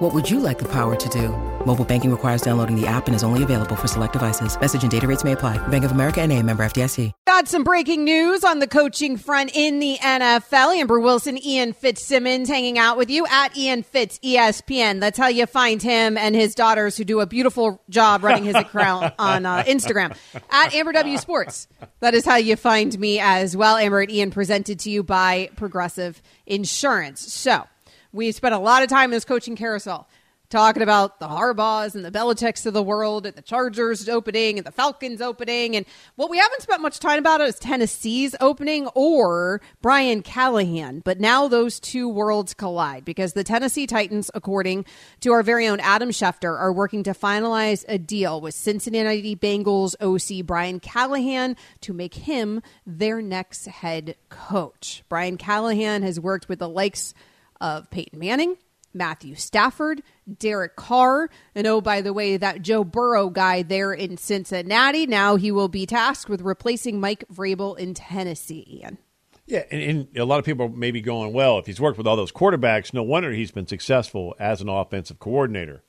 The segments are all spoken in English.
What would you like the power to do? Mobile banking requires downloading the app and is only available for select devices. Message and data rates may apply. Bank of America and a member FDIC. Got some breaking news on the coaching front in the NFL. Amber Wilson, Ian Fitzsimmons hanging out with you at Ian Fitz ESPN. That's how you find him and his daughters who do a beautiful job running his account on uh, Instagram at Amber W Sports. That is how you find me as well. Amber and Ian presented to you by Progressive Insurance. So we spent a lot of time in this coaching carousel talking about the Harbaughs and the Belichick's of the world and the Chargers opening and the Falcons opening. And what we haven't spent much time about is Tennessee's opening or Brian Callahan. But now those two worlds collide because the Tennessee Titans, according to our very own Adam Schefter, are working to finalize a deal with Cincinnati Bengals OC Brian Callahan to make him their next head coach. Brian Callahan has worked with the likes of Peyton Manning, Matthew Stafford, Derek Carr, and oh, by the way, that Joe Burrow guy there in Cincinnati. Now he will be tasked with replacing Mike Vrabel in Tennessee. Ian. Yeah, and, and, a lot of people may be going, well, if he's worked with all those quarterbacks, no wonder he's been successful as an offensive coordinator.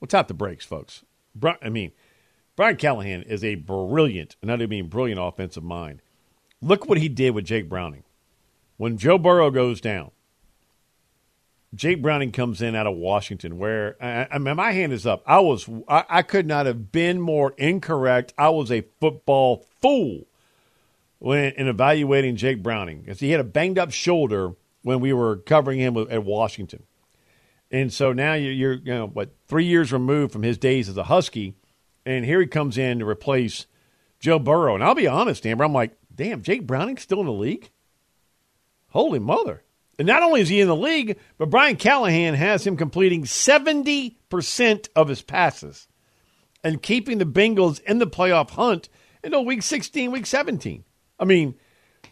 Well, tap the brakes, folks. I mean, Brian Callahan is a brilliant, not even mean brilliant offensive mind. Look what he did with Jake Browning. When Joe Burrow goes down, Jake Browning comes in out of Washington, where I, I mean, my hand is up. I was, I, I, could not have been more incorrect. I was a football fool when in evaluating Jake Browning because he had a banged up shoulder when we were covering him at Washington, and so now you're, you're, you know, what three years removed from his days as a Husky, and here he comes in to replace Joe Burrow. And I'll be honest, Amber, I'm like, damn, Jake Browning's still in the league. Holy mother! And not only is he in the league, but Brian Callahan has him completing 70% of his passes and keeping the Bengals in the playoff hunt until week 16, week 17. I mean,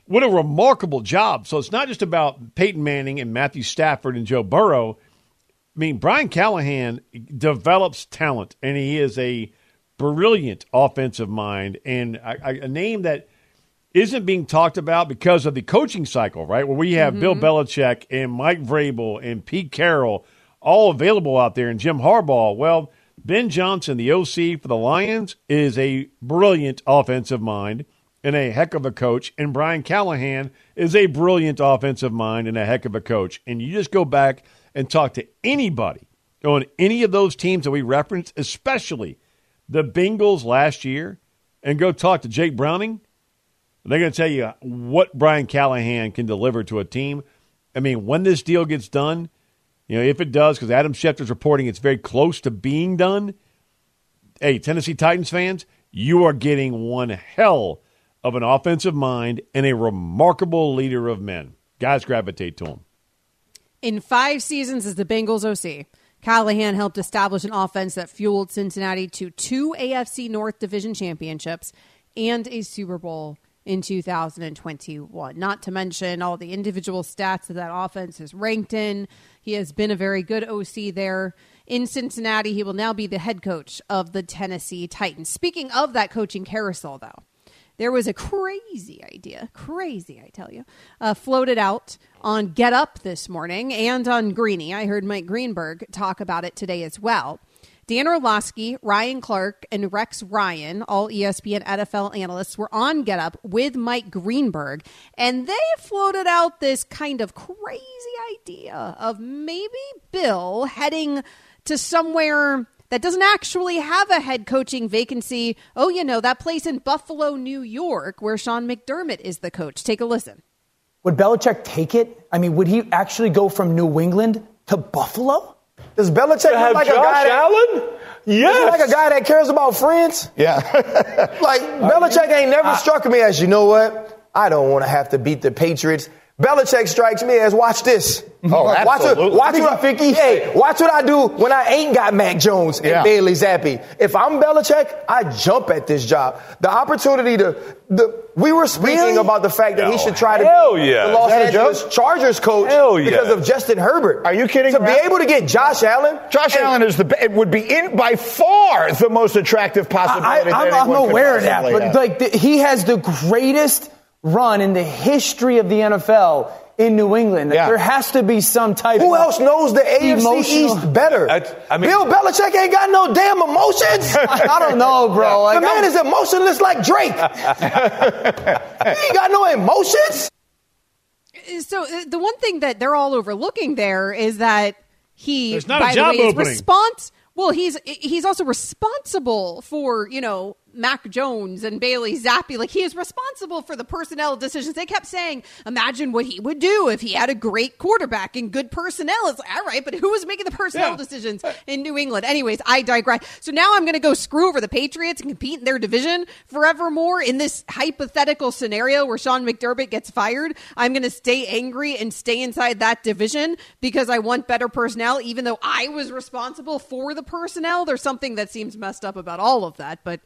what a remarkable job. So it's not just about Peyton Manning and Matthew Stafford and Joe Burrow. I mean, Brian Callahan develops talent, and he is a brilliant offensive mind and a, a name that – isn't being talked about because of the coaching cycle, right? Where we have mm-hmm. Bill Belichick and Mike Vrabel and Pete Carroll all available out there and Jim Harbaugh. Well, Ben Johnson, the OC for the Lions, is a brilliant offensive mind and a heck of a coach. And Brian Callahan is a brilliant offensive mind and a heck of a coach. And you just go back and talk to anybody on any of those teams that we referenced, especially the Bengals last year, and go talk to Jake Browning they're going to tell you what Brian Callahan can deliver to a team. I mean, when this deal gets done, you know, if it does, because Adam Schefter's reporting it's very close to being done. Hey, Tennessee Titans fans, you are getting one hell of an offensive mind and a remarkable leader of men. Guys gravitate to him. In five seasons as the Bengals OC, Callahan helped establish an offense that fueled Cincinnati to two AFC North Division championships and a Super Bowl in 2021. Not to mention all the individual stats that that offense is ranked in. He has been a very good OC there in Cincinnati. He will now be the head coach of the Tennessee Titans. Speaking of that coaching carousel, though, there was a crazy idea, crazy, I tell you, uh, floated out on Get Up this morning and on Greeny. I heard Mike Greenberg talk about it today as well Dan Orlovsky, Ryan Clark, and Rex Ryan, all ESPN NFL analysts, were on Get Up with Mike Greenberg, and they floated out this kind of crazy idea of maybe Bill heading to somewhere that doesn't actually have a head coaching vacancy. Oh, you know, that place in Buffalo, New York, where Sean McDermott is the coach. Take a listen. Would Belichick take it? I mean, would he actually go from New England to Buffalo? Does Belichick look like Josh a guy that, Allen? Yes. like a guy that cares about friends? Yeah. like Belichick ain't never I, struck me as you know what? I don't want to have to beat the Patriots. Belichick strikes me as watch this. Oh, watch absolutely. What, watch what, I, hey, watch what I do when I ain't got Mac Jones and Yeah. Bailey Zappe. If I'm Belichick, I jump at this job. The opportunity to the we were speaking Really? about the fact that he should try to Hell be yeah. the Los Is that a Angeles? Chargers coach Hell yeah. because of Justin Herbert. Are you kidding, To be Rap? able to get Josh Allen, Josh and- Allen is the it would be in by far the most attractive I, possibility. I'm, I'm aware of that, but have. like the, he has the greatest run in the history of the NFL in New England. Yeah. There has to be some type. Of. Who of else knows the AFC emotional- East better? That's- I mean- Bill Belichick ain't got no damn emotions. I don't know, bro. Like, the man I'm- is emotionless like Drake. he ain't got no emotions. So uh, the one thing that they're all overlooking there is that he, There's not a by job the way, is opening. respons- Well, he's he's also responsible for you know Mac Jones and Bailey Zappe. Like he is responsible for the personnel decisions. They kept saying, "Imagine what he would do if he had a great quarterback and good personnel." It's like, all right, but who was making the personnel Yeah. decisions in New England? Anyways, I digress. So now I'm going to go screw over the Patriots and compete in their division forevermore in this hypothetical scenario where Sean McDermott gets fired. I'm going to stay angry and stay inside that division because I want better personnel, even though I was responsible for the personnel. There's something that seems messed up about all of that, but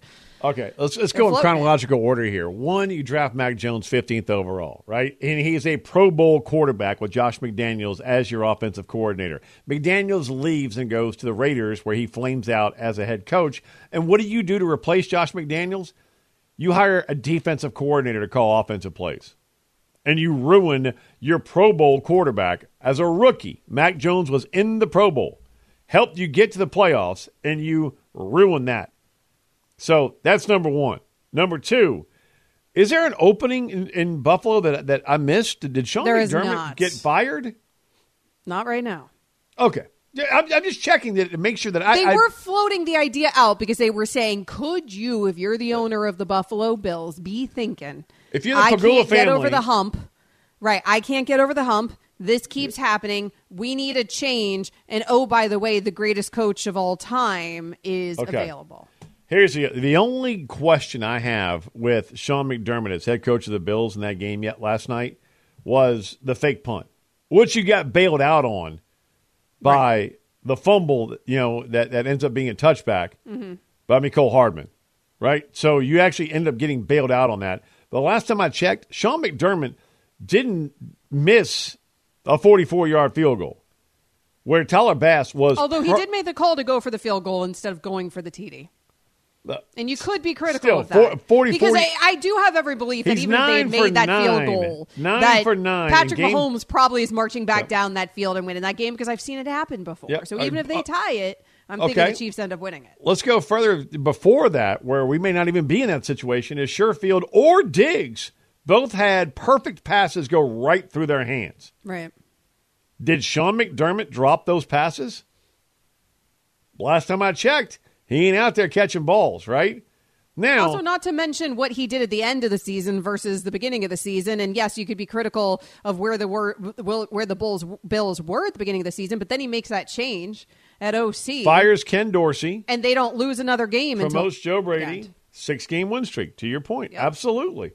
Okay, let's let's They're go in floating chronological order here. One, you draft Mac Jones 15th overall, right? And he's a Pro Bowl quarterback with Josh McDaniels as your offensive coordinator. McDaniels leaves and goes to the Raiders where he flames out as a head coach. And what do you do to replace Josh McDaniels? You hire a defensive coordinator to call offensive plays. And you ruin your Pro Bowl quarterback as a rookie. Mac Jones was in the Pro Bowl, helped you get to the playoffs, and you ruin that. So that's number one. Number two, is there an opening in, in Buffalo that that I missed? Did Sean There McDermott get fired? not right now. Okay, I'm, I'm just checking that to make sure that I. They I- were floating the idea out because they were saying, could you, if you're the owner of the Buffalo Bills, be thinking, If you're the I Pegula can't get over the hump, right? I can't get over the hump. This keeps happening. We need a change. And oh, by the way, the greatest coach of all time is Okay. available. Here's the the only question I have with Sean McDermott as head coach of the Bills in that game yet last night was the fake punt, which you got bailed out on by the fumble, you know, that, that ends up being a touchback mm-hmm. by Mecole Hardman, right? So you actually end up getting bailed out on that. The last time I checked, Sean McDermott didn't miss a 44 yard field goal where Tyler Bass was. Although he pro- did make the call to go for the field goal instead of going for the TD. And you could be critical Still, of that four- 40 because 40 I, I do have every belief that even if they made that field goal, Nine that for nine. Patrick Game- Mahomes probably is marching back down that field and winning that game because I've seen it happen before. Yeah, So even if they uh, tie it, I'm thinking the Chiefs end up winning it. Let's go further before that, where we may not even be in that situation. Is Sherfield or Diggs both had perfect passes go right through their hands? Right. Did Sean McDermott drop those passes? Last time I checked, he ain't out there catching balls, right? Now, Also, not to mention what he did at the end of the season versus the beginning of the season. And yes, you could be critical of where the were, where the Bulls Bills were at the beginning of the season, but then he makes that change at OC, fires Ken Dorsey, and they don't lose another game until promotes Joe Brady, six game win streak. To your point, Yep. absolutely.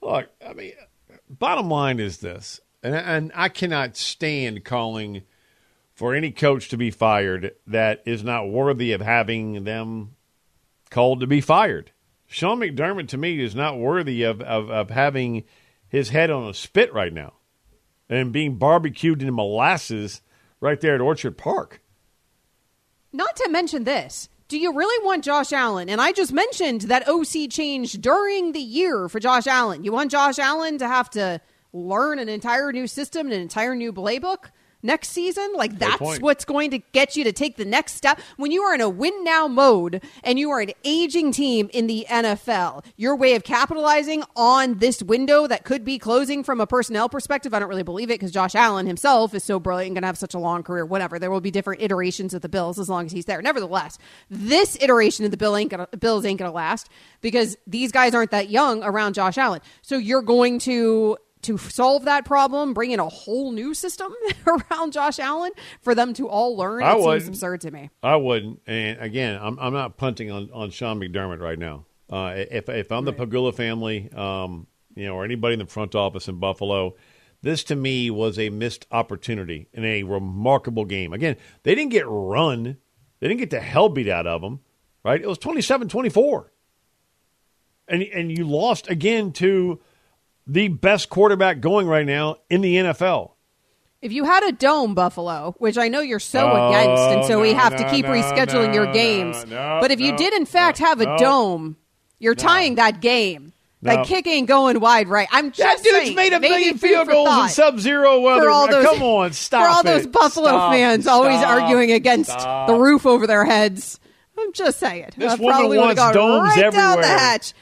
Look, I mean, bottom line is this, and, and I cannot stand calling for any coach to be fired that is not worthy of having them called to be fired. Sean McDermott, to me, is not worthy of, of, of having his head on a spit right now and being barbecued in molasses right there at Orchard Park. Not to mention this. Do you really want Josh Allen? And I just mentioned that OC change during the year for Josh Allen. You want Josh Allen to have to learn an entire new system, an entire new playbook next season? Like that's what's going to get you to take the next step. When you are in a win now mode and you are an aging team in the NFL, your way of capitalizing on this window that could be closing from a personnel perspective, I don't really believe it because Josh Allen himself is so brilliant and going to have such a long career. Whatever. There will be different iterations of the Bills as long as he's there. Nevertheless, this iteration of the Bill ain't gonna, Bills ain't going to last because these guys aren't that young around Josh Allen. So you're going to to solve that problem, bring in a whole new system around Josh Allen for them to all learn. I it wouldn't. absurd to me. I wouldn't. And again, I'm, I'm not punting on, on Sean McDermott right now. Uh, if if I'm the Pegula family, um, you know, or anybody in the front office in Buffalo, This to me was a missed opportunity in a remarkable game. Again, they didn't get run. They didn't get the hell beat out of them, right? It was 27-24. And and you lost again to the best quarterback going right now in the NFL. If you had a dome, Buffalo, which I know you're so Oh, against, and so we no, have to keep no, rescheduling no, your games. no, but if you did, in fact, no, have a no. dome, you're tying that game. No. That kick ain't going wide right. I'm just That dude's saying, made a million field goals in sub-zero weather. For all those, Come on, stop For all it. those Buffalo Stop, fans always arguing against stop. the roof over their heads. I'm just saying. This I woman probably wants domes right down the everywhere. hatch.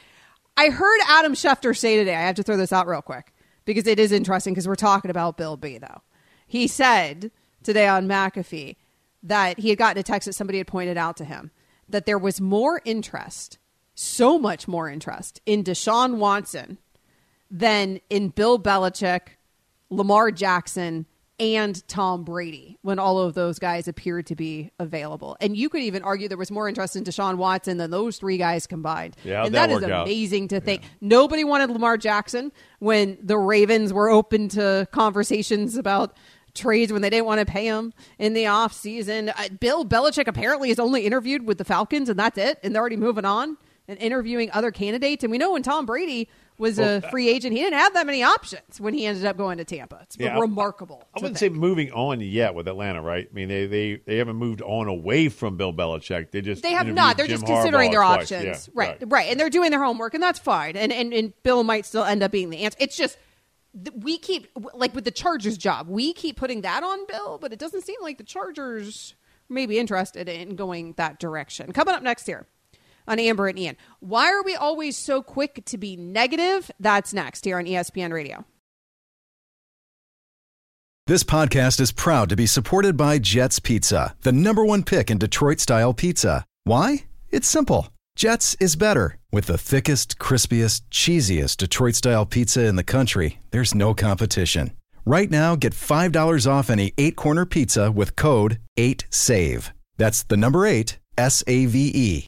I heard Adam Schefter say today, I have to throw this out real quick because it is interesting because we're talking about Bill B, though. He said today on McAfee that he had gotten a text that somebody had pointed out to him that there was more interest, so much more interest in Deshaun Watson than in Bill Belichick, Lamar Jackson, and Tom Brady when all of those guys appeared to be available. And you could even argue there was more interest in Deshaun Watson than those three guys combined. Yeah, and that that is work out? amazing to think. Nobody wanted Lamar Jackson when the Ravens were open to conversations about trades when they didn't want to pay him in the offseason. Uh, Bill Belichick apparently is only interviewed with the Falcons and that's it. And they're already moving on and interviewing other candidates. And we know when Tom Brady was a free agent, he didn't have that many options when he ended up going to Tampa. It's Yeah, remarkable. I to wouldn't say moving on yet with Atlanta, right? I mean, they they, they haven't moved on away from Bill Belichick. They just They have not. They're Jim just considering Harbaugh their twice. options. Yeah, right, right, And they're doing their homework, and that's fine. And, and, and Bill might still end up being the answer. It's just we keep, like with the Chargers job, we keep putting that on Bill, but it doesn't seem like the Chargers may be interested in going that direction. Coming up next here on Amber and Ian. Why are we always so quick to be negative? That's next here on ESPN Radio. This podcast is proud to be supported by Jets Pizza, the number one pick in Detroit style pizza. Why? It's simple. Jets is better. With the thickest, crispiest, cheesiest Detroit style pizza in the country, there's no competition. Right now, get $5 off any eight corner pizza with code 8SAVE. That's the number eight, S A V E.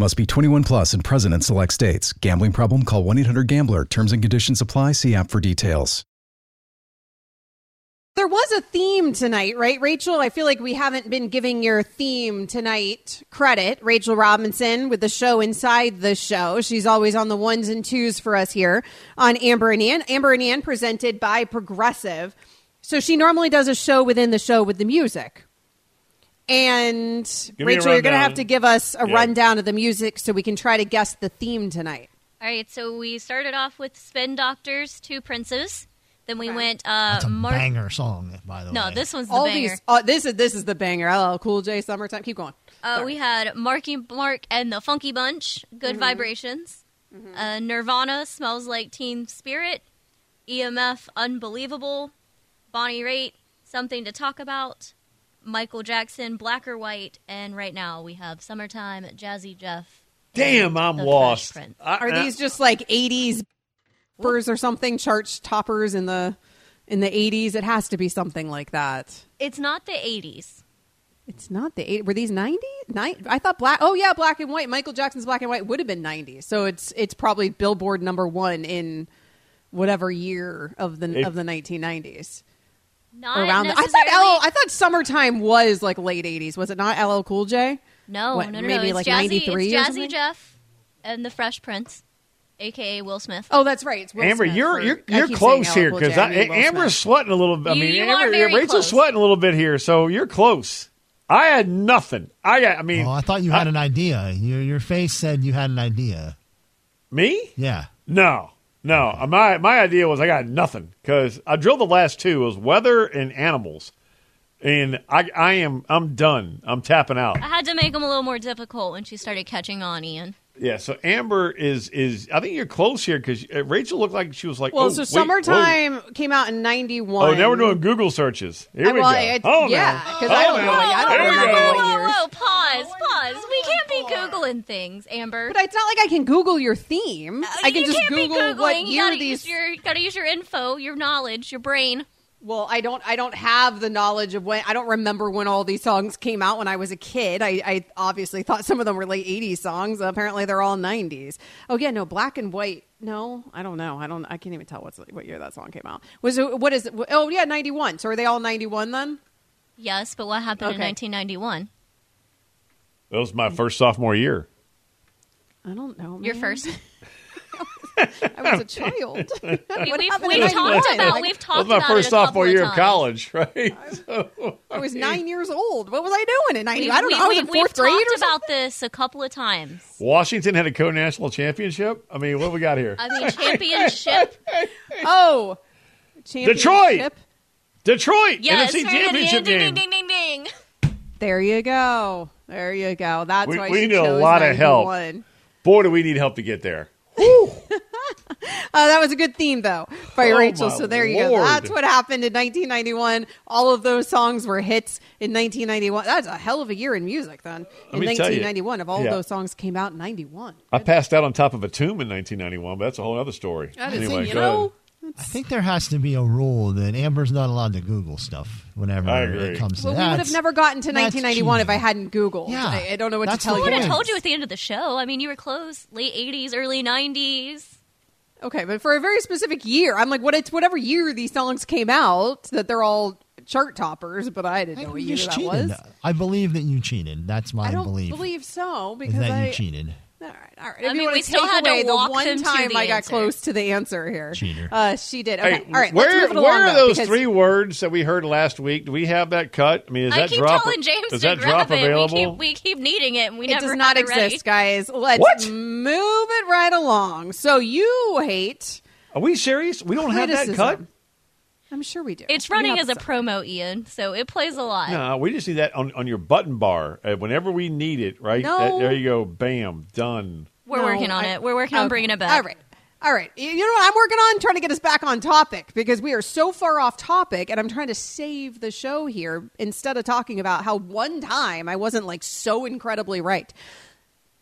Must be 21 plus and present in select states. Gambling problem? Call 1 800 Gambler. Terms and conditions apply. See app for details. There was a theme tonight, right, Rachael? I feel like we haven't been giving your theme tonight credit. Rachael Robinson with the show inside the show. She's always on the ones and twos for us here on Amber and Ian. Amber and Ian presented by Progressive. So she normally does a show within the show with the music. And Give Rachael, you're going to have to give us a Yeah. rundown of the music so we can try to guess the theme tonight. All right, so we started off with Spin Doctors, Two Princes. Then we went uh, That's a Mark. banger song, by the No, way. No, this one's the All banger. these, uh, this is this is the banger. LL Cool J, Summertime. Keep going. Uh, we had Marky Mark and the Funky Bunch, Good Mm-hmm. Vibrations. Uh, Nirvana, Smells Like Teen Spirit. EMF, Unbelievable. Bonnie Raitt, Something to Talk About. Michael Jackson, Black or White. And right now we have Summertime, Jazzy Jeff. Damn, I'm lost. I- Are I- these just like '80s burs or something? Chart toppers in the in the '80s? It has to be something like that. It's not the 80s. It's not the eight. Were these '90s? Nine? I thought black. Oh yeah, black and white. Michael Jackson's black and white would have been '90s. So it's it's probably Billboard number one in whatever year of the If- of the 1990s. Not Around. The, I necessarily. thought L. I thought summertime was like late '80s. Was it not? LL Cool J. No, What, no, no, maybe no. like it's Jazzy, 93 it's Jazzy something? Jeff and the Fresh Prince, aka Will Smith. Oh, that's right. It's Will Amber, Smith you're you're I you're close here LL Cool because J, I mean Amber's Smith. sweating a little. bit. I mean, you Amber, are very Rachael's close. sweating a little bit here, so you're close. I had nothing. I. I mean, Oh, I thought you had an idea. Your your face said you had an idea. me? Yeah. No, no. My my idea was I got nothing because I drilled the last two. Was weather and animals, And I, I am, I'm done. I'm tapping out. I had to make them a little more difficult when she started catching on, Ian. Yeah. So Amber is is. I think you're close here because uh, Rachael looked like she was like. Well, oh, so wait, summertime whoa. came out in '91. Oh, now we're doing Google searches. Here I- we well, go. it- oh, yeah, because oh, I don't no. know, I don't There remember go. what Whoa, years. whoa, pause, pause. We can't be Googling things, Amber. But it's not like I can Google your theme. Uh, I can you just can't Google be Googling. what you year gotta these. use your gotta use your info, your knowledge, your brain. Well, I don't. I don't have the knowledge of when. I don't remember when all these songs came out when I was a kid. I, I obviously thought some of them were late '80s songs. Apparently, they're all '90s. Oh yeah, no, black and white. No, I don't know. I don't. I can't even tell what's what year that song came out. Was it? What is it? Oh yeah, '91. So are they all '91 then? Yes, but what happened in 1991? That was my first sophomore year. I don't know. Your first. I was a child. We, What we've happened in we've talked about Like, we've That talked was my about first it sophomore year of times. college, right? So, I was nine years old. What was I doing in '90? We've, I don't we, know. I was we, in we've fourth grade talked or something. about this a couple of times. Washington had a co-national championship. I mean, what we got here? I mean, championship. Oh, Detroit! championship. Detroit Yes, NFC championship ding, game. ding, ding, ding, ding. There you go. There you go. That's We- why we need a lot of help. 91. Boy, do we need help to get there. Uh, that was a good theme, though, by Oh, Rachael. So there you go. That's what happened in 1991. All of those songs were hits in 1991. That's a hell of a year in music, then. In me tell you. 1991, if all Yeah. of those songs came out in 91. I passed out on top of a tomb in 1991, but that's a whole other story. That is- anyway, you know. I think there has to be a rule that Amber's not allowed to Google stuff whenever it comes well, to we would have never gotten to 1991 if I hadn't Googled. Yeah, I, I don't know what that's to tell you. I would have told you at the end of the show. I mean, you were close. Late 80s, early 90s. Okay, but for a very specific year, I'm like, what? It's whatever year these songs came out that they're all chart toppers, but I didn't know what year that cheated. was. I believe that you cheated. That's my I don't belief. believe so because that I you cheated. All right, all right. I If you mean, want we to still take had to away the one them to time the I got answer. close to the answer here. Cheater. Uh, she did. Hey, all right. where let's move it along, where are those because- three words that we heard last week? Do we have that cut? I mean, is I that keep drop? telling James is to that grab drop it. available? We keep, we keep needing it, and we It never does not have it ready. exist, guys. Let's What? move it right along. So you hate? Are we serious? We don't have that cut. Criticism. I'm sure we do. It's running as a promo, Ian, so it plays a lot. No, we just need that on, on your button bar uh, whenever we need it. Right No. That- there you go. Bam, done. We're No, working on I- it. We're working on Okay. bringing it back. All right. All right. You know what I'm working on? Trying to get us back on topic because we are so far off topic and I'm trying to save the show here instead of talking about how one time I wasn't like so incredibly right.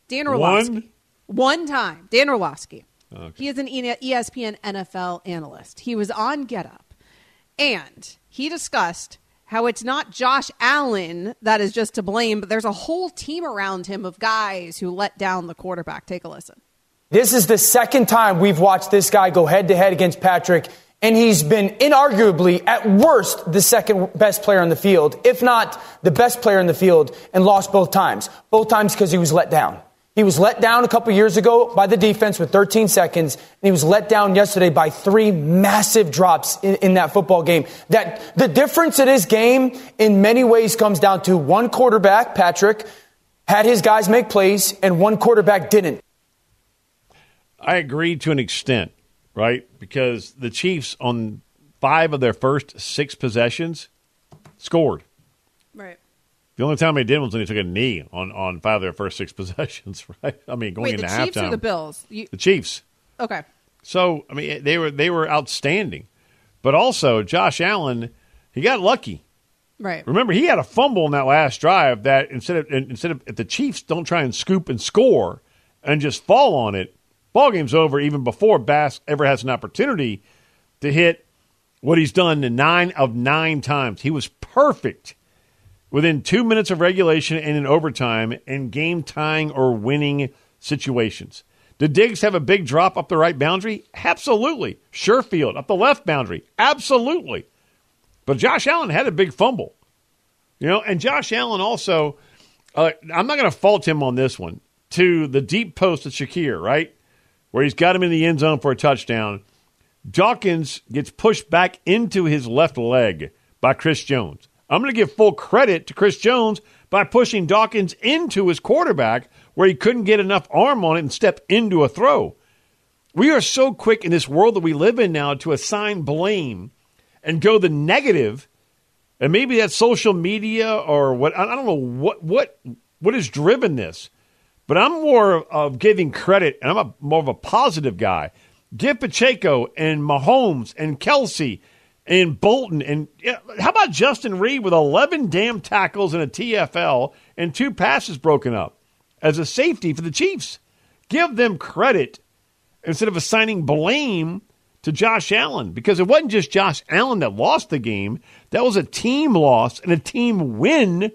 Dan Orlovsky. One? One time. Dan Orlovsky. Okay. He is an E- ESPN NFL analyst. He was on Get Up and he discussed how it's not Josh Allen that is just to blame, but there's a whole team around him of guys who let down the quarterback. Take a listen. This is the second time we've watched this guy go head to head against Patrick, and he's been inarguably, at worst, the second best player on the field, if not the best player in the field, and lost both times. Both times because he was let down. He was let down a couple years ago by the defense with 13 seconds, and he was let down yesterday by three massive drops in, in that football game. That the difference in his game, in many ways, comes down to one quarterback, Patrick, had his guys make plays, and one quarterback didn't. I agree to an extent, right? Because the Chiefs on five of their first six possessions scored. The only time they did was when they took a knee on, on five of their first six possessions, right? I mean, going Wait, into the Chiefs halftime. or the Bills? You, The Chiefs. okay. So I mean, they were they were outstanding, but also Josh Allen, he got lucky. Right. Remember, he had a fumble in that last drive. That instead of instead of if the Chiefs don't try and scoop and score and just fall on it, ball game's over. Even before Bass ever has an opportunity to hit what he's done in nine of nine times. He was perfect within two minutes of regulation and in overtime in game tying or winning situations. Did Diggs have a big drop up the right boundary? Absolutely. Sherfield up the left boundary? Absolutely. But Josh Allen had a big fumble. You know, and Josh Allen also, uh, I'm not going to fault him on this one, to the deep post of Shakir, right? Where he's got him in the end zone for a touchdown. Dawkins gets pushed back into his left leg by Chris Jones. I'm going to give full credit to Chris Jones by pushing Dawkins into his quarterback where he couldn't get enough arm on it and step into a throw. We are so quick in this world that we live in now to assign blame and go the negative And maybe that's social media or what. I don't know what what what has driven this, but I'm more of giving credit, and I'm a, more of a positive guy. Give Pacheco and Mahomes and Kelce and Bolton and yeah, how about Justin Reid with 11 damn tackles and a TFL and two passes broken up as a safety for the Chiefs? Give them credit instead of assigning blame to Josh Allen because it wasn't just Josh Allen that lost the game. That was a team loss and a team win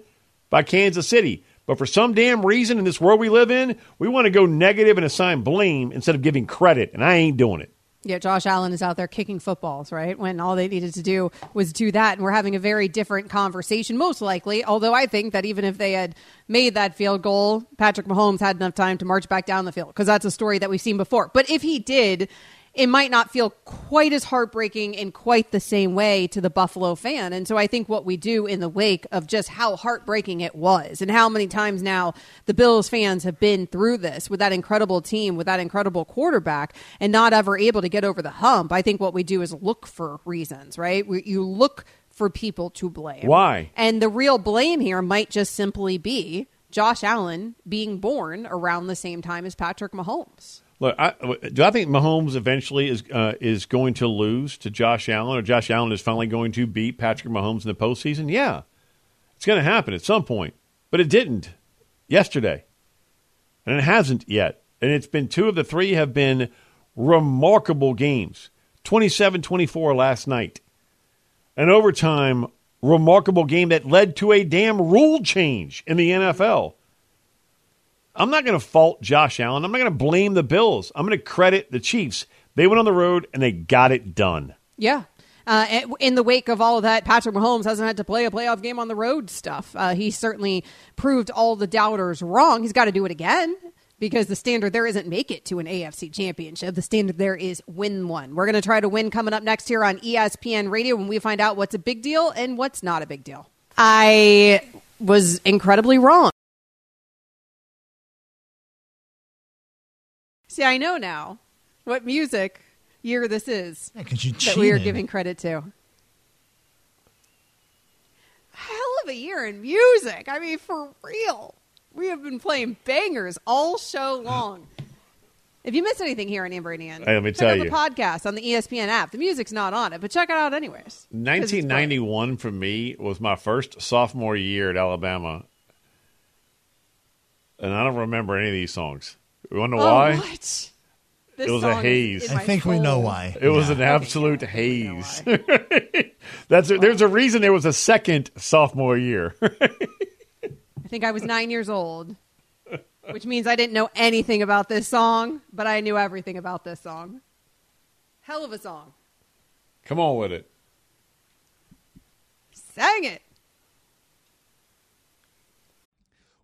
by Kansas City. But for some damn reason in this world we live in, we want to go negative and assign blame instead of giving credit, and I ain't doing it. Yeah, Josh Allen is out there kicking footballs, right? When all they needed to do was do that. And we're having a very different conversation, most likely. Although I think that even if they had made that field goal, Patrick Mahomes had enough time to march back down the field because that's a story that we've seen before. But if he did, it might not feel quite as heartbreaking in quite the same way to the Buffalo fan. And so I think what we do in the wake of just how heartbreaking it was and how many times now the Bills fans have been through this with that incredible team, with that incredible quarterback, and not ever able to get over the hump. I think what we do is look for reasons, right? You look for people to blame. Why? And the real blame here might just simply be Josh Allen being born around the same time as Patrick Mahomes. Look, I, do I think Mahomes eventually is uh, is going to lose to Josh Allen, or Josh Allen is finally going to beat Patrick Mahomes in the postseason? Yeah, it's going to happen at some point, but it didn't yesterday, and it hasn't yet. And it's been two of the three have been remarkable games 27 24 last night. An overtime, remarkable game that led to a damn rule change in the NFL. I'm not going to fault Josh Allen. I'm not going to blame the Bills. I'm going to credit the Chiefs. They went on the road and they got it done. Yeah. Uh, in the wake of all of that, Patrick Mahomes hasn't had to play a playoff game on the road stuff. Uh, he certainly proved all the doubters wrong. He's got to do it again because the standard there isn't make it to an AFC championship. The standard there is win one. We're going to try to win coming up next here on ESPN Radio when we find out what's a big deal and what's not a big deal. I was incredibly wrong. See, I know now what music year this is yeah, you that we are giving credit to. Hell of a year in music. I mean, for real. We have been playing bangers all show long. If you miss anything here on Amber and Ian, hey, let me check tell out you. the podcast on the ESPN app. The music's not on it, but check it out anyways. 1991 for me was my first sophomore year at Alabama, and I don't remember any of these songs. You want to know oh, why? What? This it was a haze. I think we know why. It yeah. was an absolute haze. That's a, there's a reason there was a second sophomore year. I think I was nine years old, which means I didn't know anything about this song, but I knew everything about this song. Hell of a song. Come on with it. Sang it.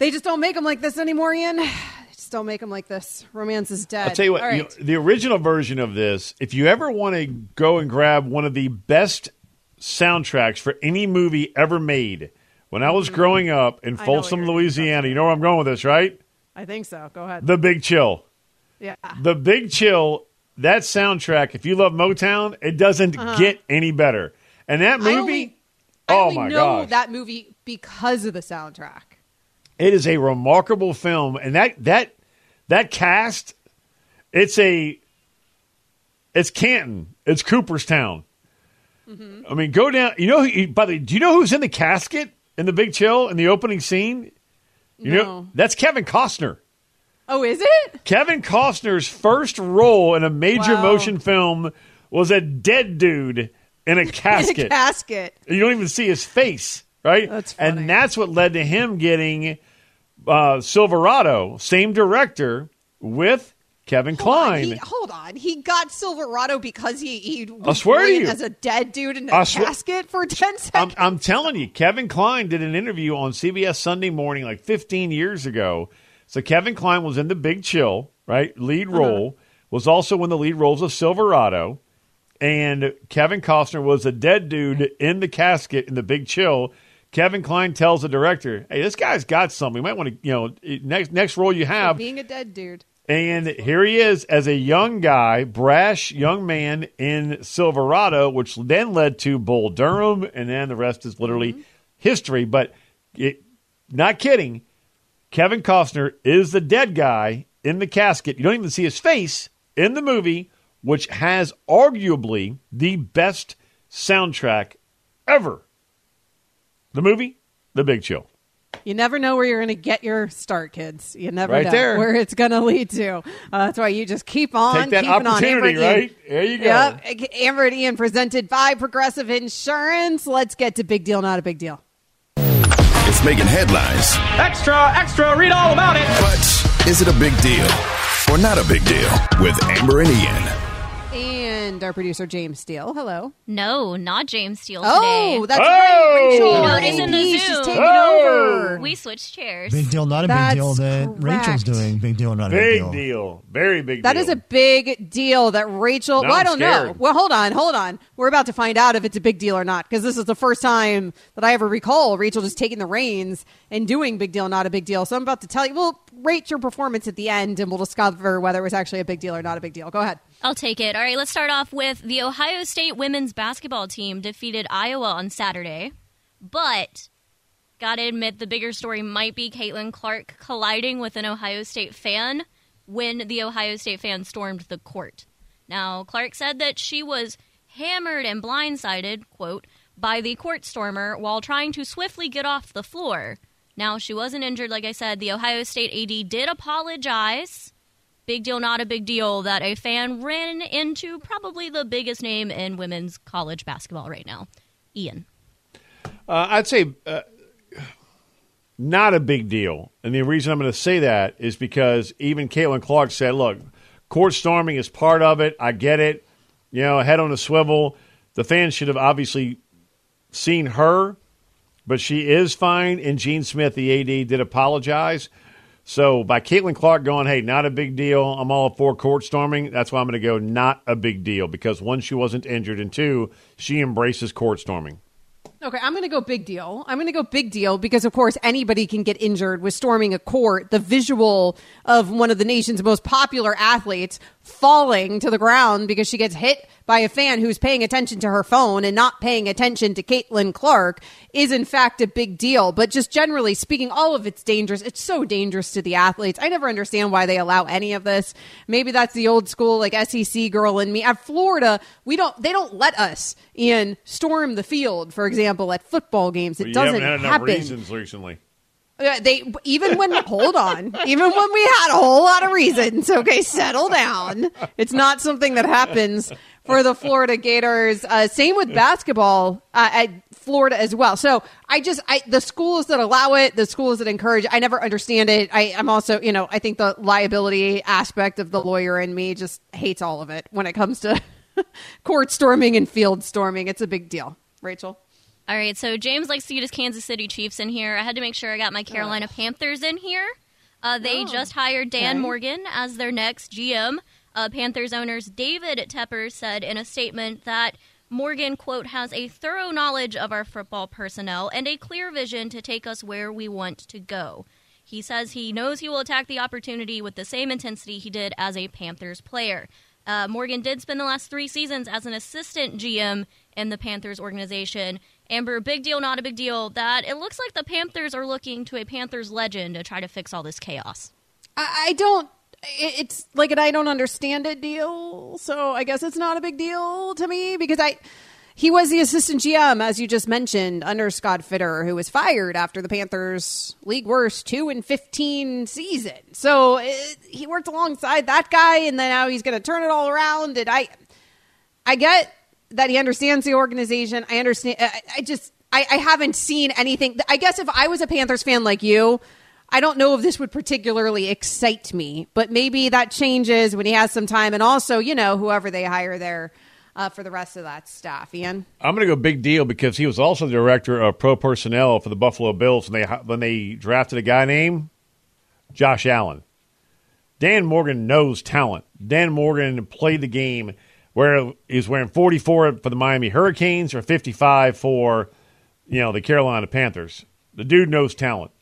They just don't make them like this anymore, Ian. They just don't make them like this. Romance is dead. I'll tell you what, right. you know, the original version of this, if you ever want to go and grab one of the best soundtracks for any movie ever made, when I was mm-hmm. growing up in Folsom, Louisiana, you know where I'm going with this, right? I think so. Go ahead. The Big Chill. Yeah. The Big Chill, that soundtrack, if you love Motown, it doesn't uh-huh. get any better. And that movie, I only, I oh only my know that movie because of the soundtrack. It is a remarkable film, and that that that cast, it's a it's Canton, it's Cooperstown. Mm-hmm. I mean, go down. You know, by the do you know who's in the casket in the Big Chill in the opening scene? You know, that's Kevin Costner. Oh, is it? Kevin Costner's first role in a major Wow. motion film was a dead dude in a casket. In a casket. You don't even see his face, right? That's And that's what led to him getting uh, Silverado, same director, with Kevin Kline. He, hold on. He got Silverado because he, he was I swear to you. as a dead dude in a swear- casket for 10 seconds. I'm, I'm telling you, Kevin Kline did an interview on CBS Sunday morning like 15 years ago. So Kevin Kline was in the Big Chill, right? Lead Uh-huh. role, was also in the lead roles of Silverado. And Kevin Costner was a dead dude in the casket in the Big Chill. Kevin Kline tells the director, "Hey, this guy's got something. You might want to, you know, next next role you have, being a dead dude. and here he is as a young guy, brash young man in Silverado, which then led to Bull Durham, and then the rest is literally mm-hmm. history. But it, not kidding, Kevin Costner is the dead guy in the casket. You don't even see his face in the movie, which has arguably the best soundtrack ever. The movie, The Big Chill. You never know where you're going to get your start, kids. You never Right know there. where it's going to lead to. Uh, that's why you just keep on Take that keeping on. Amber opportunity, Ian. right? There you go. Yep. Amber and Ian presented by Progressive Insurance. Let's get to big deal, not a big deal. It's making headlines. Extra, extra, read all about it. But is it a big deal or not a big deal with Amber and Ian? And our producer, James Steele. Hello. No, not James Steele Oh, today. that's right, Rachael. You notice in the AP, Zoom. she's taking over. We switched chairs. Big deal, not a That's big deal that Rachael's doing. Big deal, not a big Big deal. deal. Very big That deal. is a big deal that Rachael. Now well, I I'm don't know. Well, hold on, hold on. We're about to find out if it's a big deal or not because this is the first time that I ever recall Rachael just taking the reins and doing big deal, not a big deal. So I'm about to tell you. We'll rate your performance at the end, and we'll discover whether it was actually a big deal or not a big deal. Go ahead. I'll take it. All right, let's start off with the Ohio State women's basketball team defeated Iowa on Saturday. But, gotta admit, the bigger story might be Caitlin Clark colliding with an Ohio State fan when the Ohio State fan stormed the court. Now, Clark said that she was hammered and blindsided, quote, by the court stormer while trying to swiftly get off the floor. Now, she wasn't injured, like I said. The Ohio State AD did apologize big deal, not a big deal that a fan ran into probably the biggest name in women's college basketball right now, Ian. Uh, I'd say uh, not a big deal. And the reason I'm going to say that is because even Caitlin Clark said, look, court storming is part of it. I get it. You know, head on a swivel. The fans should have obviously seen her, but she is fine. And Gene Smith, the AD, did apologize. So by Caitlin Clark going, hey, not a big deal. I'm all for court storming. That's why I'm going to go not a big deal because one, she wasn't injured, and two, she embraces court storming. Okay, I'm going to go big deal. I'm going to go big deal because, of course, anybody can get injured with storming a court. The visual of one of the nation's most popular athletes falling to the ground because she gets hit by a fan who's paying attention to her phone and not paying attention to Caitlin Clark is, in fact, a big deal. But just generally speaking, all of it's dangerous. It's so dangerous to the athletes. I never understand why they allow any of this. Maybe that's the old school, like SEC girl in me. At Florida, we don't. They don't let us in storm the field, for example, at football games. It you doesn't haven't had enough happen. reasons recently. Uh, they even when hold on, even when we had a whole lot of reasons. Okay, settle down. It's not something that happens for the Florida Gators. Uh, same with basketball uh, at Florida as well. So I just I the schools that allow it, the schools that encourage. I never understand it. I, I'm also you know I think the liability aspect of the lawyer in me just hates all of it when it comes to court storming and field storming. It's a big deal. Rachael. All right, so James likes to get his Kansas City Chiefs in here. I had to make sure I got my Carolina Panthers in here. Uh, they just hired Dan okay. Morgan as their next GM. Uh, Panthers owners David Tepper said in a statement that Morgan, quote, has a thorough knowledge of our football personnel and a clear vision to take us where we want to go. He says he knows he will attack the opportunity with the same intensity he did as a Panthers player. Uh, Morgan did spend the last three seasons as an assistant GM in the Panthers organization. Amber, big deal, not a big deal, that it looks like the Panthers are looking to a Panthers legend to try to fix all this chaos. I, I don't. It- It's like an I don't understand it deal. So I guess it's not a big deal to me because I. He was the assistant GM, as you just mentioned, under Scott Fitter, who was fired after the Panthers' league worst two and fifteen season. So it, he worked alongside that guy, and then now he's going to turn it all around. And I, I get that he understands the organization. I understand. I, I just, I, I haven't seen anything. I guess if I was a Panthers fan like you, I don't know if this would particularly excite me, but maybe that changes when he has some time, and also, you know, whoever they hire there uh, for the rest of that staff. Ian, I'm going to go big deal because he was also the director of pro personnel for the Buffalo Bills when they when they drafted a guy named Josh Allen. Dan Morgan knows talent. Dan Morgan played the game where he's wearing 44 for the Miami Hurricanes or 55 for you know the Carolina Panthers. The dude knows talent.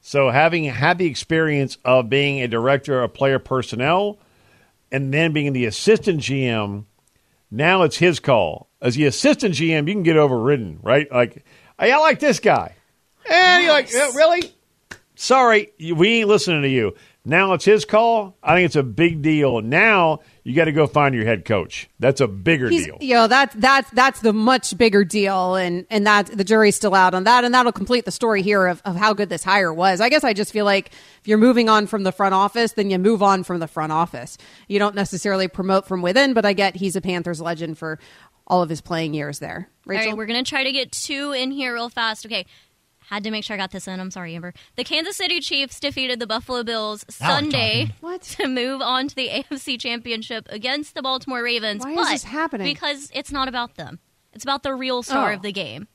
So having had the experience of being a director of player personnel and then being the assistant GM, now it's his call. As the assistant GM, you can get overridden, right? Like, hey, I like this guy. And you're like, "Yeah, really? Sorry, we ain't listening to you. Now it's his call. I think it's a big deal. Now you got to go find your head coach. That's a bigger He's, deal. you know that's that's that's the much bigger deal, and and that the jury's still out on that, and that'll complete the story here of, of how good this hire was. I guess I just feel like if you're moving on from the front office, then you move on from the front office. You don't necessarily promote from within, but I get he's a Panthers legend for all of his playing years there. Rachael, All right, we're going to try to get two in here real fast. Okay. Had to make sure I got this in. I'm sorry, Amber. The Kansas City Chiefs defeated the Buffalo Bills Now Sunday talking. What? to move on to the AFC Championship against the Baltimore Ravens. Why is this happening? Because it's not about them. It's about the real star Oh. of the game,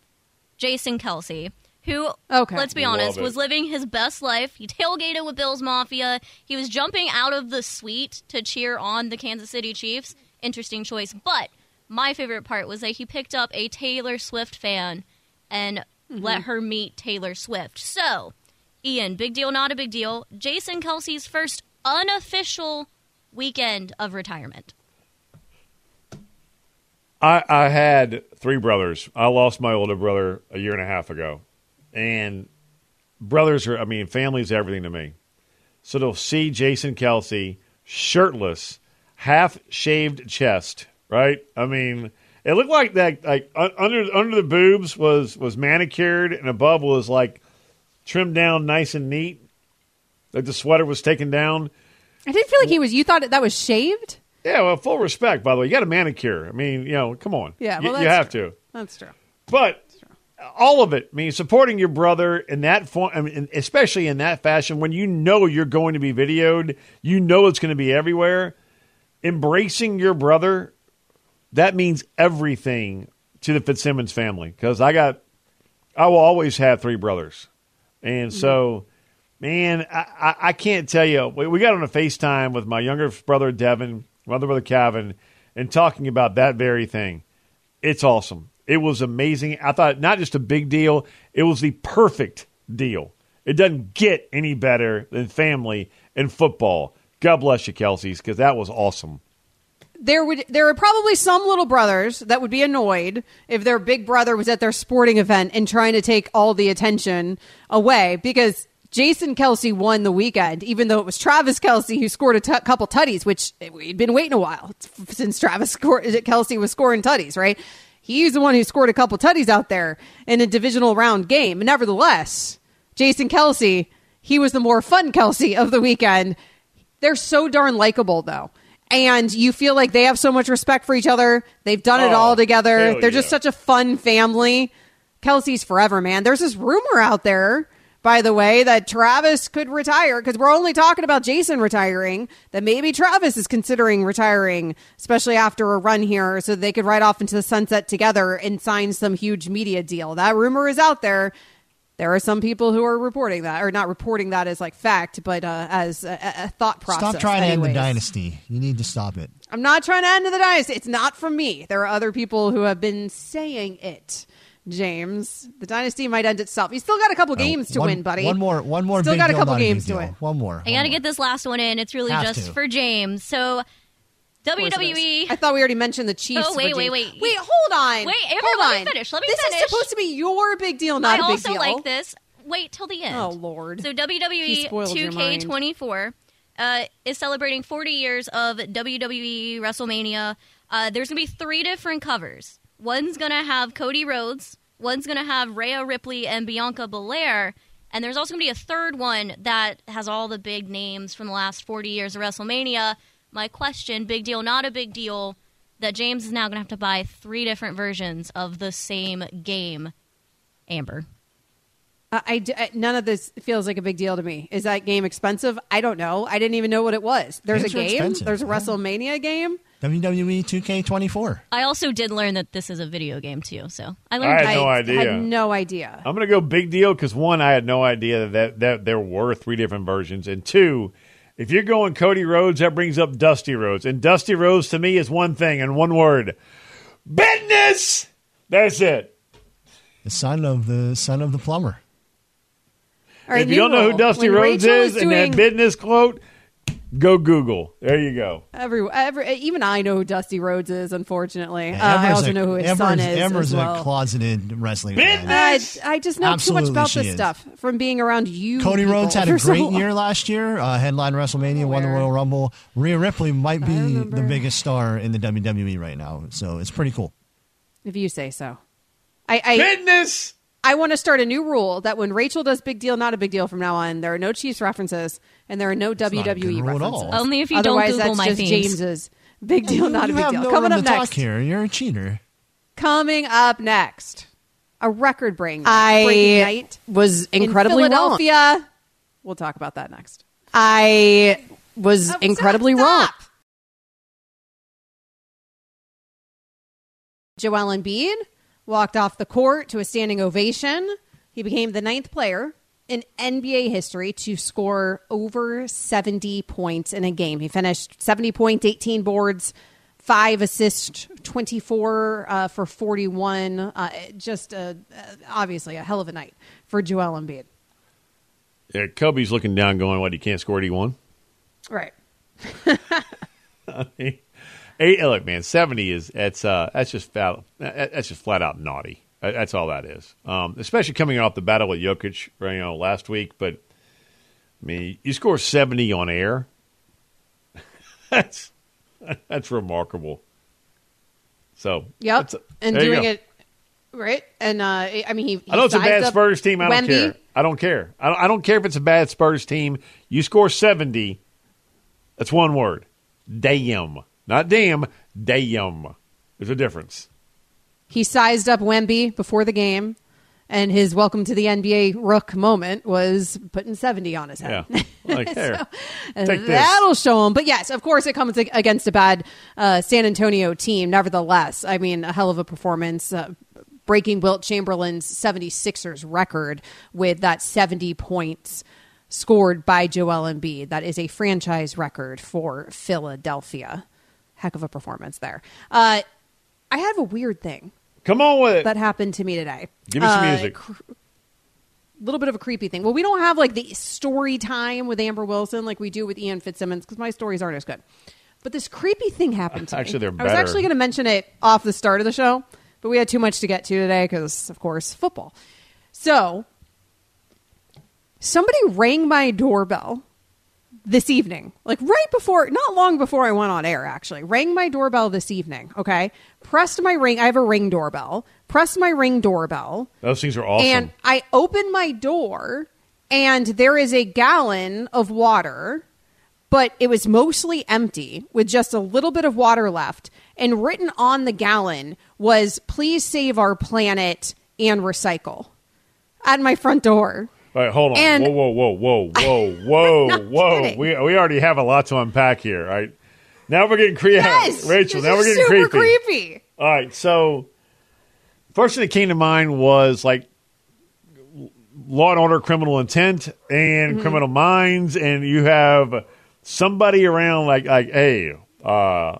Jason Kelce, who, Okay. let's be Love honest, was living his best life. He tailgated with Bills Mafia. He was jumping out of the suite to cheer on the Kansas City Chiefs. Interesting choice. But my favorite part was that he picked up a Taylor Swift fan and let mm-hmm. her meet Taylor Swift. So, Ian, big deal, not a big deal. Jason Kelce's first unofficial weekend of retirement. I, I had three brothers. I lost my older brother a year and a half ago. And brothers are, I mean, family's everything to me. So to see Jason Kelce shirtless, half shaved chest, right? I mean, it looked like that, like under under the boobs was was manicured, and above was like trimmed down, nice and neat. Like the sweater was taken down. I didn't feel like he was. You thought that was shaved? Yeah, well, full respect, by the way. You got a manicure. I mean, you know, come on. Yeah, You- well, you, that's have true. to. That's true. But all of it, I mean, supporting your brother in that form, I mean, especially in that fashion, when you know you're going to be videoed, you know it's going to be everywhere. Embracing your brother, that means everything to the Fitzsimmons family. Because I got, I will always have three brothers, and mm-hmm. so, man, I, I, can't tell you. We, we got on a FaceTime with my younger brother Devin, my other brother Calvin, and talking about that very thing. It's awesome. It was amazing. I thought not just a big deal, it was the perfect deal. It doesn't get any better than family and football. God bless you, Kelce's, because that was awesome. There would there are probably some little brothers that would be annoyed if their big brother was at their sporting event and trying to take all the attention away because Jason Kelce won the weekend, even though it was Travis Kelce who scored a t- couple tutties, which we'd been waiting a while since Travis scored, Kelce was scoring tutties, right? He's the one who scored a couple tutties out there in a divisional round game. Nevertheless, Jason Kelce, he was the more fun Kelce of the weekend. They're so darn likable, though. And you feel like they have so much respect for each other. They've done it Oh, all together. They're just such a fun family. Kelce's forever, man. There's this rumor out there, by the way, that Travis could retire because we're only talking about Jason retiring. That maybe Travis is considering retiring, especially after a run here, so they could ride off into the sunset together and sign some huge media deal. That rumor is out there. There are some people who are reporting that, or not reporting that as like fact, but uh, as a, a thought process. Stop trying to end the dynasty. You need to stop it. I'm not trying to end the dynasty. It's not from me. There are other people who have been saying it. James, the dynasty might end itself. You still got a couple games to Oh, One- win, buddy. One more. One more. Still big got a deal, couple not big games to win. One more. I got to get this last one in. It's really Have just to. for James. So, Of course it WWE. I thought we already mentioned the Chiefs. Oh, wait, wait, wait. Wait, hold on. Wait, Amber, hold let on. me finish. Let me this finish. is supposed to be your big deal, not I a big deal. I also like this. Wait till the end. Oh, Lord. So WWE spoiled your mind. 2K24 uh, is celebrating 40 years of WWE WrestleMania. Uh, there's going to be three different covers. One's going to have Cody Rhodes, one's going to have Rhea Ripley and Bianca Belair, and there's also going to be a third one that has all the big names from the last 40 years of WrestleMania. My question, big deal, not a big deal, that James is now going to have to buy three different versions of the same game. Amber. Uh, I, d- I- none of this feels like a big deal to me. Is that game expensive? I don't know. I didn't even know what it was. There's Games a game. expensive, There's a yeah. WrestleMania game. WWE 2K24. I also did learn that this is a video game too, so I learned. I learned. had no I idea. had no idea. I'm going to go big deal because one, I had no idea that, that there were three different versions, and two, if you're going Cody Rhodes, that brings up Dusty Rhodes, and Dusty Rhodes to me is one thing and one word: business. That's it. The son of the son of the plumber. All right, if you don't know who Dusty When Rhodes Rachael is and doing, that business quote, go Google. There you go. every, every, even I know who Dusty Rhodes is. Unfortunately, uh, I also a, know who his Amber's, son is Amber's as a closeted wrestling fan. I, I just know Absolutely too much about this is. stuff from being around you. Cody people Rhodes had a great long. year last year. Uh, headline WrestleMania, won the Royal Rumble. Rhea Ripley might be the biggest star in the WWE right now, so it's pretty cool. If you say so. I, I business. I want to start a new rule that when Rachael does big deal, not a big deal from now on, there are no Chiefs references and there are no not a good WWE rule at all. references. Only if you don't Otherwise, Google that's my just themes. James's big deal, not you a big have deal. no Coming room up to next. talk here. You're a cheater. Coming up next, a record breaking I breaking night was in incredibly wrong. Philadelphia. We'll talk about that next. I was Oh, stop, incredibly stop. wrong. Joel Embiid walked off the court to a standing ovation. He became the ninth player in NBA history to score over 70 points in a game. He finished 70 points, 18 boards, five assists, 24 uh, for 41. Uh, just uh, uh, obviously a hell of a night for Joel Embiid. Yeah, Kobe's looking down, going, "What? He can't score 81." Right. Eight, look, man, seventy is that's uh that's just flat, that's just flat out naughty. That's all that is. Um, especially coming off the battle with Jokic, you know, last week. But I mean, you score seventy on air. that's that's remarkable. So Yep. that's- and doing it right. And uh, I mean, he, he I know it's a bad Spurs team. I don't care. I don't care. I don't, I don't care if it's a bad Spurs team. You score 70. That's one word. Damn. Not damn. Damn. There's a difference. He sized up Wemby before the game, and his welcome to the NBA Rook moment was putting 70 on his head. Yeah. Like, here. And Take. That'll show him. But yes, of course, it comes against a bad uh, San Antonio team. Nevertheless, I mean, a hell of a performance. Uh, breaking Wilt Chamberlain's 76ers record with that 70 points scored by Joel Embiid. That is a franchise record for Philadelphia. Heck of a performance there. Uh, I have a weird thing Come on with it. that happened to me today. Give me some Uh, music. little bit of a creepy thing. Well, we don't have like the story time with Amber Wilson like we do with Ian Fitzsimmons because my stories aren't as good. But this creepy thing happened to me. Actually, me. they're better. I was actually going to mention it off the start of the show, but we had too much to get to today because, of course, football. So, somebody rang my doorbell this evening, like right before, not long before I went on air, actually, rang my doorbell this evening. Okay. Pressed my ring. I have a ring doorbell. Pressed my ring doorbell. Those things are awesome. And I open my door, and there is a gallon of water, but it was mostly empty with just a little bit of water left. And written on the gallon was, please save our planet and recycle at my front door. All right, hold on. And- whoa, whoa, whoa, whoa, whoa, whoa, whoa. kidding. We, we already have a lot to unpack here. All right. Now we're getting creepy. Yes, Rachael, now we're getting super creepy. creepy. All right. So, first thing that came to mind was like law and order criminal intent and Mm-hmm. criminal minds. And you have somebody around like, like hey, uh,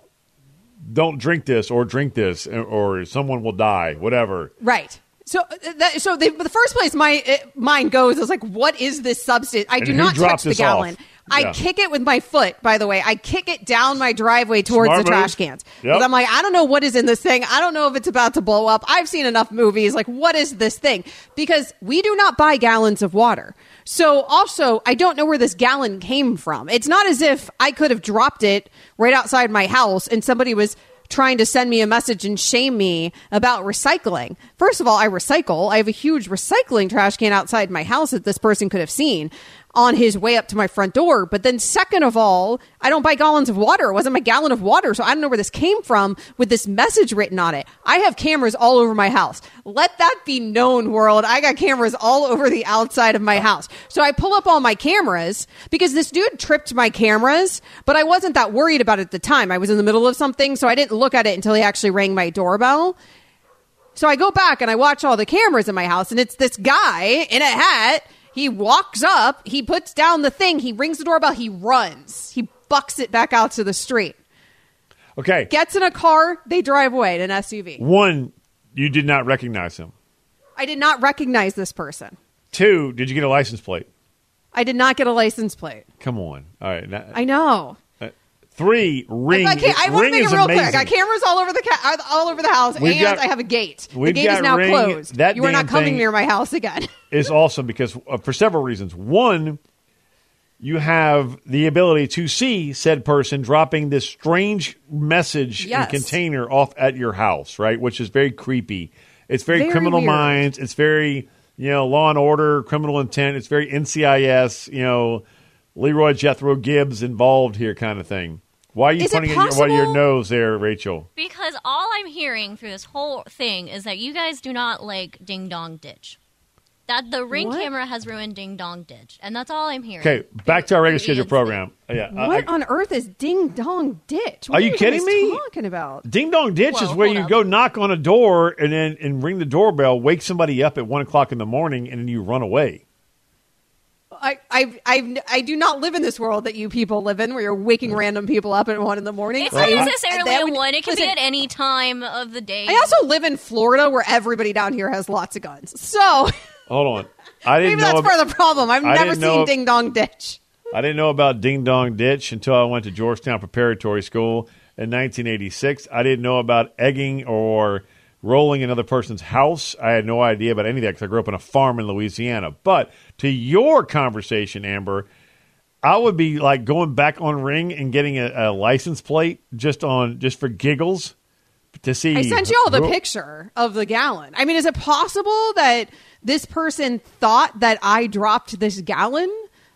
don't drink this or drink this or someone will die, whatever. Right. So, uh, that, so the, the first place my mind goes is like, what is this substance? I And do not touch the gallon. off? I Yeah. kick it with my foot. By the way, I kick it down my driveway towards Smart the trash cans because Yep. I'm like, I don't know what is in this thing. I don't know if it's about to blow up. I've seen enough movies. Like, what is this thing? Because we do not buy gallons of water. So, also, I don't know where this gallon came from. It's not as if I could have dropped it right outside my house and somebody was trying to send me a message and shame me about recycling. First of all, I recycle. I have a huge recycling trash can outside my house that this person could have seen on his way up to my front door. But then, second of all, I don't buy gallons of water. It wasn't my gallon of water. So I don't know where this came from with this message written on it. I have cameras all over my house. Let that be known, world. I got cameras all over the outside of my house. So I pull up all my cameras because this dude tripped my cameras, but I wasn't that worried about it at the time. I was in the middle of something, so I didn't look at it until he actually rang my doorbell. So I go back and I watch all the cameras in my house, and it's this guy in a hat he walks up, he puts down the thing, he rings the doorbell, he runs. He bucks it back out to the street. Okay. Gets in a car, they drive away in an SUV. One, you did not recognize him. I did not recognize this person. Two, did you get a license plate? I did not get a license plate. Come on. All right. Now, I know. Three, ring. I, got ca- I want to make it real clear. I got cameras all over the ca- all over the house, We've and got- I have a gate. The gate is now Ring. closed. That you are not coming near my house again. is awesome because uh, for several reasons. One, you have the ability to see said person dropping this strange message Yes. and container off at your house, right? Which is very creepy. It's very, Very criminal weird. minds. It's very, you know, law and order, criminal intent. It's very NCIS, you know, Leroy Jethro Gibbs involved here kind of thing. Why are you Is pointing at your, your nose there, Rachael? Because all I'm hearing through this whole thing is that you guys do not like Ding Dong Ditch. That the ring What? camera has ruined Ding Dong Ditch, and that's all I'm hearing. Okay, back to our regular Through schedule program. Yeah, what I- on earth is Ding Dong Ditch? Are What you guys kidding me? Talking about? Ding dong ditch is where you up. go knock on a door and then and ring the doorbell, wake somebody up at one o'clock in the morning, and then you run away. I, I, I, I do not live in this world that you people live in, where you're waking mm. random people up at one in the morning. It's I- not necessarily that a would- one. It can listen, be at any time of the day. I also live in Florida, where everybody down here has lots of guns. So Hold on, I didn't maybe know. that's ab- part of the problem. I've I never didn't seen Ding Dong Ditch. I didn't know about ding dong ditch until I went to Georgetown Preparatory School in 1986. I didn't know about egging or rolling another person's house. I had no idea about any of that because I grew up on a farm in Louisiana. But to your conversation, Amber, I would be like going back on Ring and getting a, a license plate just on just for giggles to see. I sent you all the picture of the gallon. I mean, is it possible that this person thought that I dropped this gallon?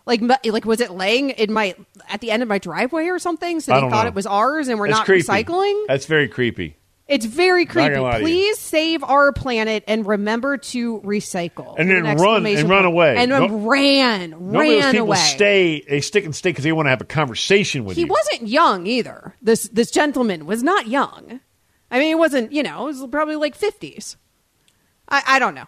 Like, like was it laying in my at the end of my driveway or something? So they thought know. it was ours, and we're That's not creepy. recycling. That's very creepy. It's very creepy. gonna lie to you. Please save our planet and remember to recycle. And then an run- and run away. And No- ran, Normally, those ran people away. stay. They stick and stay because they want to have a conversation with he you. He wasn't young either. This this gentleman was not young. I mean, he wasn't. You know, it was probably like fifties. I, I don't know.